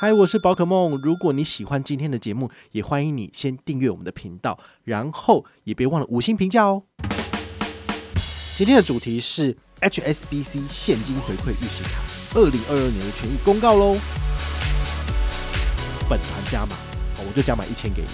嗨，我是宝可梦。如果你喜欢今天的节目，也欢迎你先订阅我们的频道，然后也别忘了五星评价哦。今天的主题是 HSBC 现金回馈预习卡二零二二年的权益公告喽。本团加码，我就加码一千给你。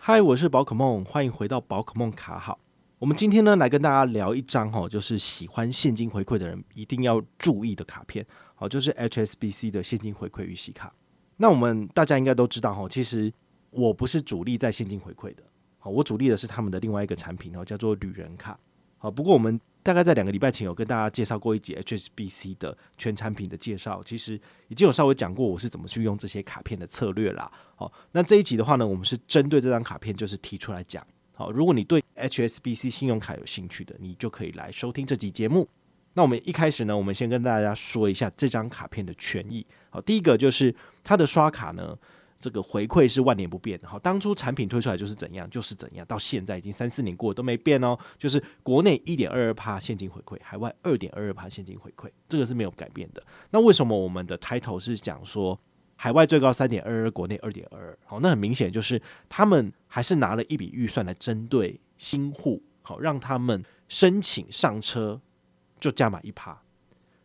嗨，我是宝可梦，欢迎回到宝可梦卡好。我们今天呢，来跟大家聊一张哈，就是喜欢现金回馈的人一定要注意的卡片，好，就是 HSBC 的现金回馈预习卡。那我们大家应该都知道哈，其实我不是主力在现金回馈的，好，我主力的是他们的另外一个产品哦，叫做旅人卡。好，不过我们大概在两个礼拜前有跟大家介绍过一集 HSBC 的全产品的介绍，其实已经有稍微讲过我是怎么去用这些卡片的策略啦。好，那这一集的话呢，我们是针对这张卡片，就是提出来讲。好，如果你对 HSBC 信用卡有兴趣的，你就可以来收听这集节目。那我们一开始呢，我们先跟大家说一下这张卡片的权益。好，第一个就是它的刷卡呢，这个回馈是万年不变的。好，当初产品推出来就是怎样，就是怎样，到现在已经三四年过都没变哦。就是国内一点二二趴现金回馈，海外二点二二趴现金回馈，这个是没有改变的。那为什么我们的 title 是讲说？海外最高三点二二，国内二点二二，好，那很明显就是他们还是拿了一笔预算来针对新户，好，让他们申请上车就加满一趴，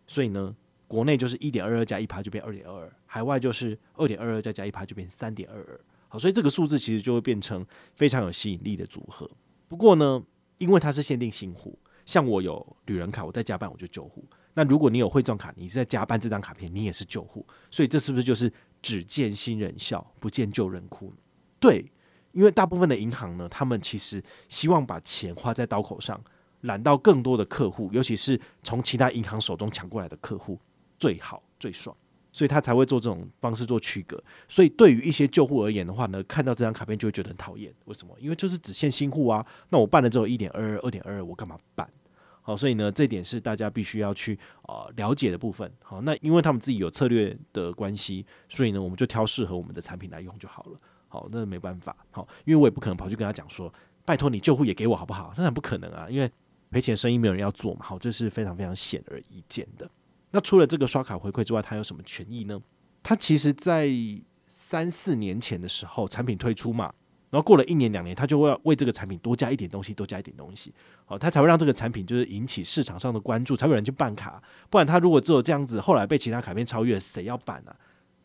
所以呢，国内就是一点二二加一趴就变二点二二，海外就是二点二二再加一趴就变三点二二，好，所以这个数字其实就会变成非常有吸引力的组合。不过呢，因为它是限定新户，像我有旅人卡，我在加办我就旧户。那如果你有汇众卡，你是在加办这张卡片，你也是旧户，所以这是不是就是只见新人笑，不见旧人哭？对，因为大部分的银行呢，他们其实希望把钱花在刀口上，揽到更多的客户，尤其是从其他银行手中抢过来的客户，最好最爽，所以他才会做这种方式做区隔。所以对于一些旧户而言的话呢，看到这张卡片就会觉得很讨厌。为什么？因为就是只限新户啊，那我办了之后一点二二、二点二二，我干嘛办？好，所以呢，这点是大家必须要去啊、呃、了解的部分。好，那因为他们自己有策略的关系，所以呢，我们就挑适合我们的产品来用就好了。好，那没办法。好，因为我也不可能跑去跟他讲说，拜托你救护也给我好不好？当然不可能啊，因为赔钱生意没有人要做嘛。好，这是非常非常显而易见的。那除了这个刷卡回馈之外，它有什么权益呢？它其实在三四年前的时候，产品推出嘛。然后过了一年两年，他就会为这个产品多加一点东西，多加一点东西，好，他才会让这个产品就是引起市场上的关注，才有人去办卡。不然他如果只有这样子，后来被其他卡片超越，谁要办、啊？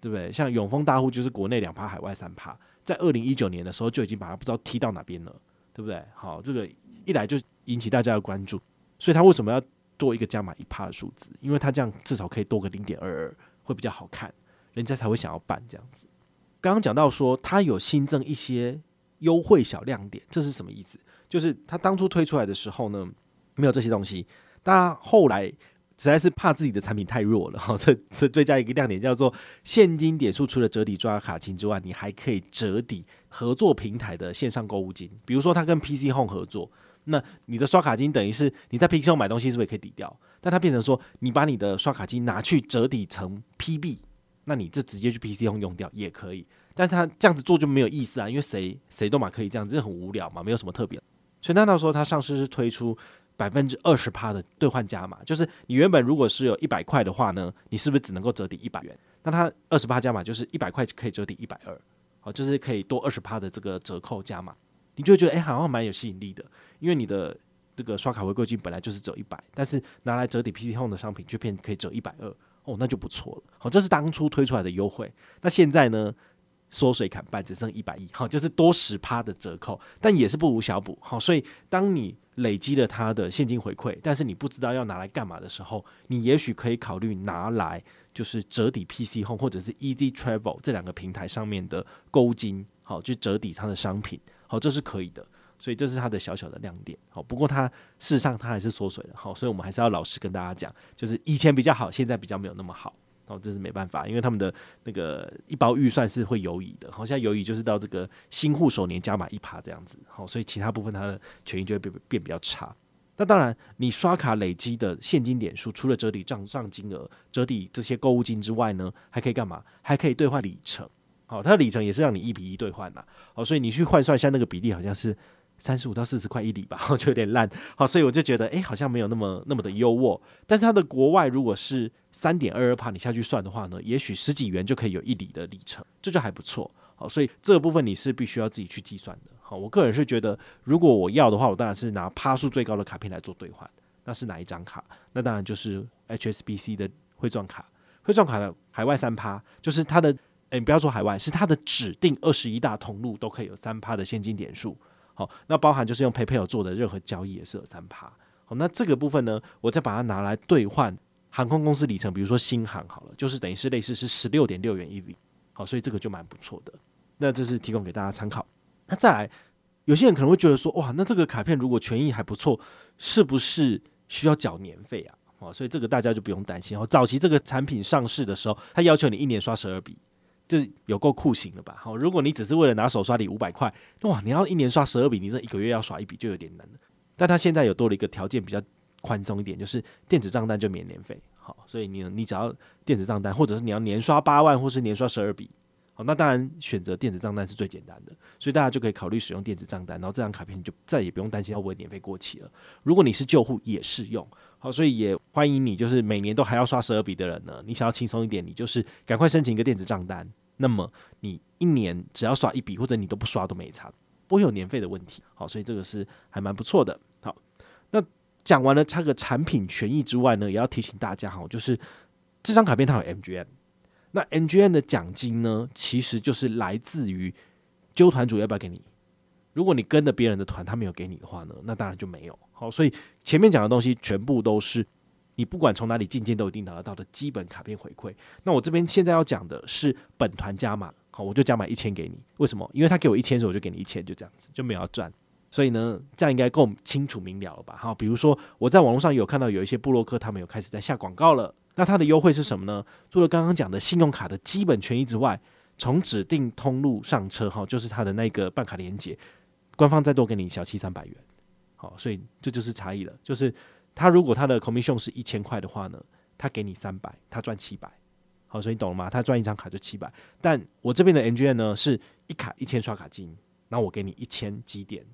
对不对？像永丰大户就是国内两趴，海外三趴，在二零一九年的时候就已经把它不知道踢到哪边了，对不对？好，这个一来就引起大家的关注，所以他为什么要多一个加码一趴的数字？因为他这样至少可以多个零点二二，会比较好看，人家才会想要办这样子。刚刚讲到说，他有新增一些。优惠小亮点，这是什么意思？就是他当初推出来的时候呢，没有这些东西。但后来实在是怕自己的产品太弱了，哈，这这追加一个亮点叫做现金点数，除了折抵刷卡金之外，你还可以折抵合作平台的线上购物金。比如说，他跟 PC Home 合作，那你的刷卡金等于是你在 PC Home 买东西是不是也可以抵掉？但它变成说，你把你的刷卡金拿去折抵成 PB，那你这直接去 PC Home 用掉也可以。但他这样子做就没有意思啊，因为谁谁都嘛可以这样子，这很无聊嘛，没有什么特别。所以那到时候他上市是推出百分之二十趴的兑换加码，就是你原本如果是有一百块的话呢，你是不是只能够折抵一百元？那他二十趴加码就是一百块可以折抵一百二，好，就是可以多二十趴的这个折扣加码，你就会觉得哎、好像蛮有吸引力的，因为你的这个刷卡回馈金本来就是只有一百，但是拿来折抵 PC Home 的商品却变可以折一百二，哦，那就不错了。好，这是当初推出来的优惠，那现在呢？缩水砍半，只剩一百亿，好，就是多十趴的折扣，但也是不无小补，好，所以当你累积了它的现金回馈，但是你不知道要拿来干嘛的时候，你也许可以考虑拿来就是折抵 PC Home 或者是 Easy Travel 这两个平台上面的购物金，好，去折抵它的商品，好，这是可以的，所以这是它的小小的亮点，好，不过它事实上它还是缩水的，好，所以我们还是要老实跟大家讲，就是以前比较好，现在比较没有那么好。哦，这是没办法，因为他们的那个一包预算是会犹豫的，好像犹豫就是到这个新户首年加码一趴这样子，好，所以其他部分它的权益就会变变比较差。那当然，你刷卡累积的现金点数，除了折抵账上金额、折抵这些购物金之外呢，还可以干嘛？还可以兑换里程，好，它的里程也是让你一比一兑换呐，好，所以你去换算一下那个比例，好像是三十五到四十块一里吧，就有点烂。好，所以我就觉得，哎，好像没有那么那么的优渥。但是它的国外如果是三点二二趴，你下去算的话呢，也许十几元就可以有一里的里程，这就还不错。好，所以这个部分你是必须要自己去计算的。好，我个人是觉得，如果我要的话，我当然是拿趴数最高的卡片来做兑换。那是哪一张卡？那当然就是 HSBC 的汇钻卡。汇钻卡的海外三趴，就是它的，诶，不要说海外，是它的指定二十一大通路都可以有三趴的现金点数。好，那包含就是用 PayPal 做的任何交易也是有三趴。好，那这个部分呢，我再把它拿来兑换航空公司里程，比如说新航好了，就是等于是类似是十六点六元一里。好，所以这个就蛮不错的。那这是提供给大家参考。那再来，有些人可能会觉得说，哇，那这个卡片如果权益还不错，是不是需要缴年费啊？哦，所以这个大家就不用担心哦。早期这个产品上市的时候，他要求你一年刷十二笔，这有够酷刑了吧？好，如果你只是为了拿手刷礼五百块，哇，你要一年刷十二笔，你这一个月要刷一笔就有点难了。但他现在有多了一个条件比较宽松一点，就是电子账单就免年费。好，所以你你只要电子账单，或者是你要年刷八万，或是年刷十二笔，好，那当然选择电子账单是最简单的，所以大家就可以考虑使用电子账单，然后这张卡片你就再也不用担心要不会年费过期了。如果你是旧户也适用。好，所以也欢迎你，就是每年都还要刷十二笔的人呢。你想要轻松一点，你就是赶快申请一个电子账单。那么你一年只要刷一笔，或者你都不刷都没差，不会有年费的问题。好，所以这个是还蛮不错的。好，那讲完了这个产品权益之外呢，也要提醒大家哈，就是这张卡片它有 MGM，那 MGM 的奖金呢，其实就是来自于揪团主要不要给你。如果你跟着别人的团，他没有给你的话呢，那当然就没有。好，所以前面讲的东西全部都是你不管从哪里进件都一定拿得到的基本卡片回馈。那我这边现在要讲的是本团加码，好，我就加码一千给你。为什么？因为他给我一千，所以我就给你一千，就这样子，就没有要赚。所以呢，这样应该够清楚明了了吧？好，比如说我在网络上有看到有一些布洛克，他们有开始在下广告了。那它的优惠是什么呢？除了刚刚讲的信用卡的基本权益之外，从指定通路上车，哈，就是它的那个办卡连结。官方再多给你小七三百元，好，所以这就是差异了。就是他如果他的 commission 是一千块的话呢，他给你三百，他赚七百，好，所以你懂了吗？他赚一张卡就七百，但我这边的 MGM 呢是一卡一千刷卡金，那我给你一千积点，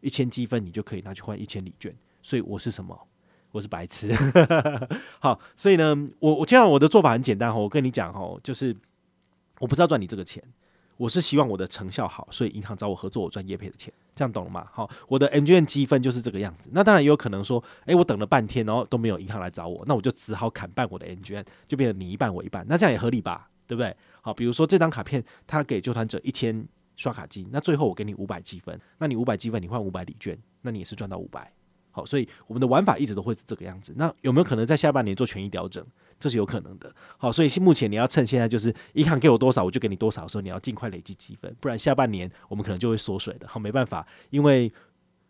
一千积分，你就可以拿去换一千礼券。所以我是什么？我是白痴。好，所以呢，我我这样我的做法很简单哈，我跟你讲哈，就是我不是要赚你这个钱。我是希望我的成效好，所以银行找我合作，我赚业配的钱，这样懂了吗？好，我的 MGM 积分就是这个样子。那当然也有可能说，诶，我等了半天，然后都没有银行来找我，那我就只好砍半我的 MGM，就变成你一半我一半，那这样也合理吧？对不对？好，比如说这张卡片，他给揪团者一千刷卡金，那最后我给你五百积分，那你五百积分你换五百礼券，那你也是赚到五百。好，所以我们的玩法一直都会是这个样子。那有没有可能在下半年做权益调整？这是有可能的，好，所以目前你要趁现在就是银行给我多少，我就给你多少的时候，你要尽快累积积分，不然下半年我们可能就会缩水的。好，没办法，因为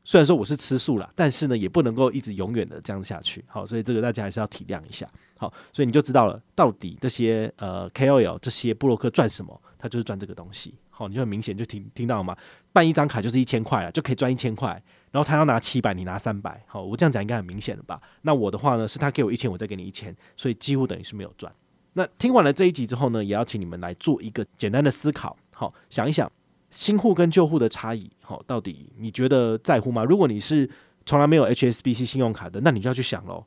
虽然说我是吃素啦，但是呢，也不能够一直永远的这样下去。好，所以这个大家还是要体谅一下。好，所以你就知道了，到底这些呃 KOL 这些布洛克赚什么，他就是赚这个东西。好，你就很明显就听听到了吗？办一张卡就是一千块了，就可以赚一千块。然后他要拿七百，你拿三百，好，我这样讲应该很明显了吧？那我的话呢，是他给我一千，我再给你一千，所以几乎等于是没有赚。那听完了这一集之后呢，也要请你们来做一个简单的思考，好，想一想新户跟旧户的差异，好，到底你觉得在乎吗？如果你是从来没有 HSBC 信用卡的，那你就要去想喽，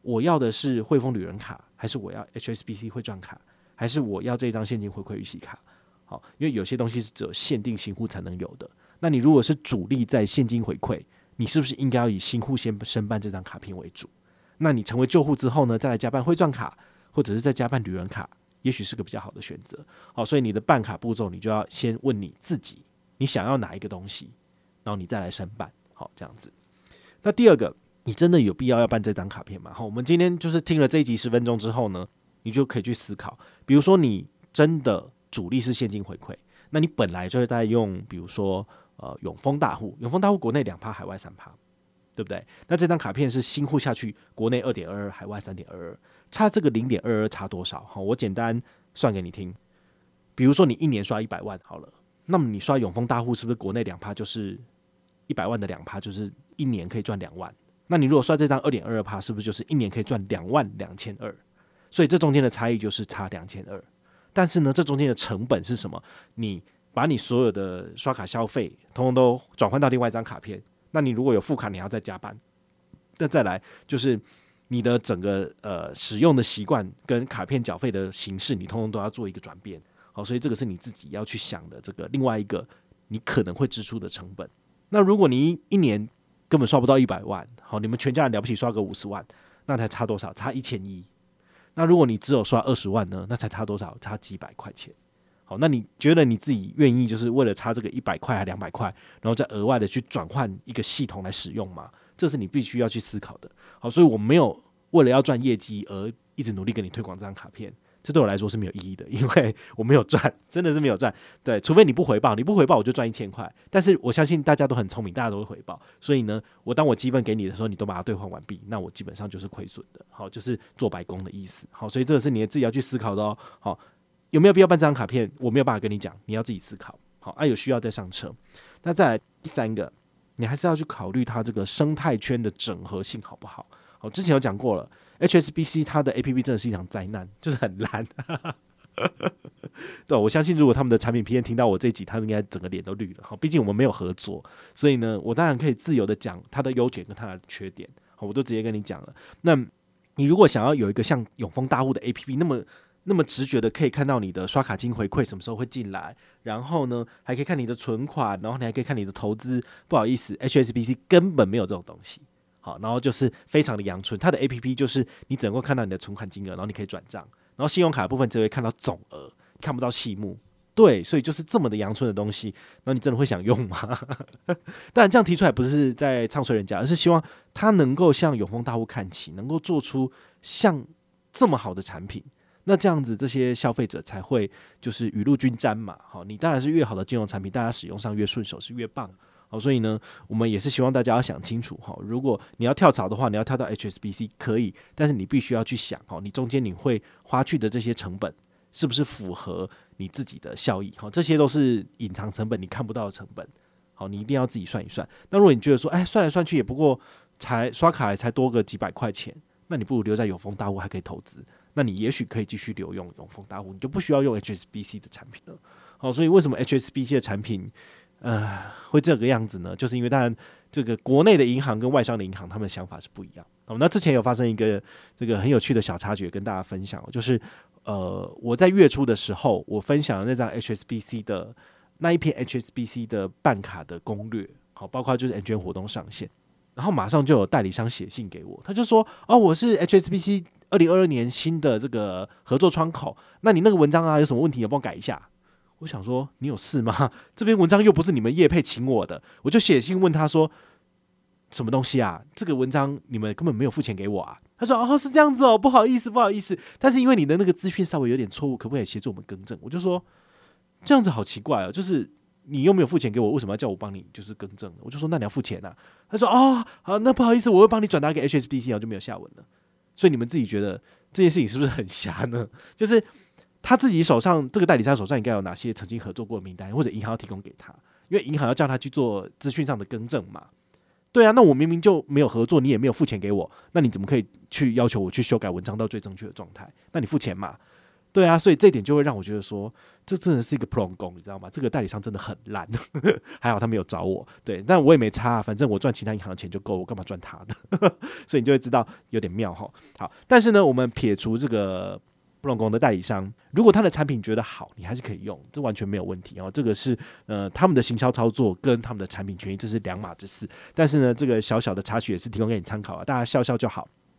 我要的是汇丰旅人卡，还是我要 HSBC 汇赚卡，还是我要这张现金回馈预习卡？好，因为有些东西是只有限定新户才能有的。那你如果是主力在现金回馈，你是不是应该要以新户先申办这张卡片为主？那你成为旧户之后呢，再来加办汇钻卡，或者是再加办旅人卡，也许是个比较好的选择。好，所以你的办卡步骤，你就要先问你自己，你想要哪一个东西，然后你再来申办。好，这样子。那第二个，你真的有必要要办这张卡片吗？好，我们今天就是听了这一集十分钟之后呢，你就可以去思考，比如说你真的主力是现金回馈，那你本来就是在用，比如说。呃，永丰大户，永丰大户国内两趴，海外三趴，对不对？那这张卡片是新户下去，国内二点二二，海外三点二二，差这个零点二二差多少？好，我简单算给你听。比如说你一年刷一百万好了，那么你刷永丰大户是不是国内两趴就是一百万的两趴，就是一年可以赚两万？那你如果刷这张二点二二趴，是不是就是一年可以赚两万两千二？所以这中间的差异就是差两千二。但是呢，这中间的成本是什么？你把你所有的刷卡消费，通通都转换到另外一张卡片，那你如果有副卡，你还要再加班。那再来就是你的整个呃使用的习惯跟卡片缴费的形式，你通通都要做一个转变。好，所以这个是你自己要去想的这个另外一个你可能会支出的成本。那如果你一年根本刷不到一百万，好，你们全家人了不起刷个五十万，那才差多少？差一千一。那如果你只有刷二十万呢？那才差多少？差几百块钱。好，那你觉得你自己愿意就是为了差这个一百块还两百块，然后再额外的去转换一个系统来使用吗？这是你必须要去思考的。好，所以我没有为了要赚业绩而一直努力跟你推广这张卡片，这对我来说是没有意义的，因为 我没有赚，真的是没有赚。对，除非你不回报，你不回报我就赚一千块。但是我相信大家都很聪明，大家都会回报。所以呢，我当我积分给你的时候，你都把它兑换完毕，那我基本上就是亏损的。好，就是做白工的意思。好，所以这个是你自己要去思考的哦。好。有没有必要办这张卡片？我没有办法跟你讲，你要自己思考。好，啊，有需要再上车。那再来第三个，你还是要去考虑它这个生态圈的整合性好不好？好，之前有讲过了，HSBC 它的 APP 真的是一场灾难，就是很烂。对，我相信如果他们的产品 PM 听到我这集，他应该整个脸都绿了。好，毕竟我们没有合作，所以呢，我当然可以自由的讲它的优点跟它的缺点。好，我都直接跟你讲了。那你如果想要有一个像永丰大户的 APP，那么那么直觉的可以看到你的刷卡金回馈什么时候会进来，然后呢，还可以看你的存款，然后你还可以看你的投资。不好意思，HSBC 根本没有这种东西。好，然后就是非常的阳春，它的 APP 就是你只能够看到你的存款金额，然后你可以转账，然后信用卡部分只会看到总额，看不到细目。对，所以就是这么的阳春的东西，那你真的会想用吗？当然，这样提出来不是在唱衰人家，而是希望它能够向永丰大户看齐，能够做出像这么好的产品。那这样子，这些消费者才会就是雨露均沾嘛。好，你当然是越好的金融产品，大家使用上越顺手是越棒。好，所以呢，我们也是希望大家要想清楚哈。如果你要跳槽的话，你要跳到 HSBC 可以，但是你必须要去想哈，你中间你会花去的这些成本是不是符合你自己的效益？好，这些都是隐藏成本，你看不到的成本。好，你一定要自己算一算。那如果你觉得说，哎，算来算去也不过才刷卡才多个几百块钱，那你不如留在有风大户还可以投资。那你也许可以继续留用永丰大户，你就不需要用 HSBC 的产品了。好，所以为什么 HSBC 的产品呃会这个样子呢？就是因为当然这个国内的银行跟外商的银行他们的想法是不一样。好，那之前有发生一个这个很有趣的小插曲跟大家分享，就是呃我在月初的时候我分享了那张 HSBC 的那一篇 HSBC 的办卡的攻略，好，包括就是 N 卷活动上线，然后马上就有代理商写信给我，他就说哦我是 HSBC。二零二二年新的这个合作窗口，那你那个文章啊有什么问题，要帮我改一下？我想说你有事吗？这篇文章又不是你们叶佩请我的，我就写信问他说什么东西啊？这个文章你们根本没有付钱给我啊？他说哦是这样子哦，不好意思不好意思，但是因为你的那个资讯稍微有点错误，可不可以协助我们更正？我就说这样子好奇怪哦，就是你又没有付钱给我，为什么要叫我帮你就是更正？我就说那你要付钱啊？他说哦好，那不好意思，我会帮你转达给 HSBC，然后就没有下文了。所以你们自己觉得这件事情是不是很瞎呢？就是他自己手上这个代理商手上应该有哪些曾经合作过的名单，或者银行要提供给他，因为银行要叫他去做资讯上的更正嘛。对啊，那我明明就没有合作，你也没有付钱给我，那你怎么可以去要求我去修改文章到最正确的状态？那你付钱嘛？对啊，所以这点就会让我觉得说，这真的是一个普龙工，你知道吗？这个代理商真的很烂，还好他没有找我，对，但我也没差，反正我赚其他银行的钱就够，我干嘛赚他的？所以你就会知道有点妙哈。好，但是呢，我们撇除这个普龙工的代理商，如果他的产品觉得好，你还是可以用，这完全没有问题哦。这个是呃他们的行销操作跟他们的产品权益，这是两码子事。但是呢，这个小小的插曲也是提供给你参考啊，大家笑笑就好。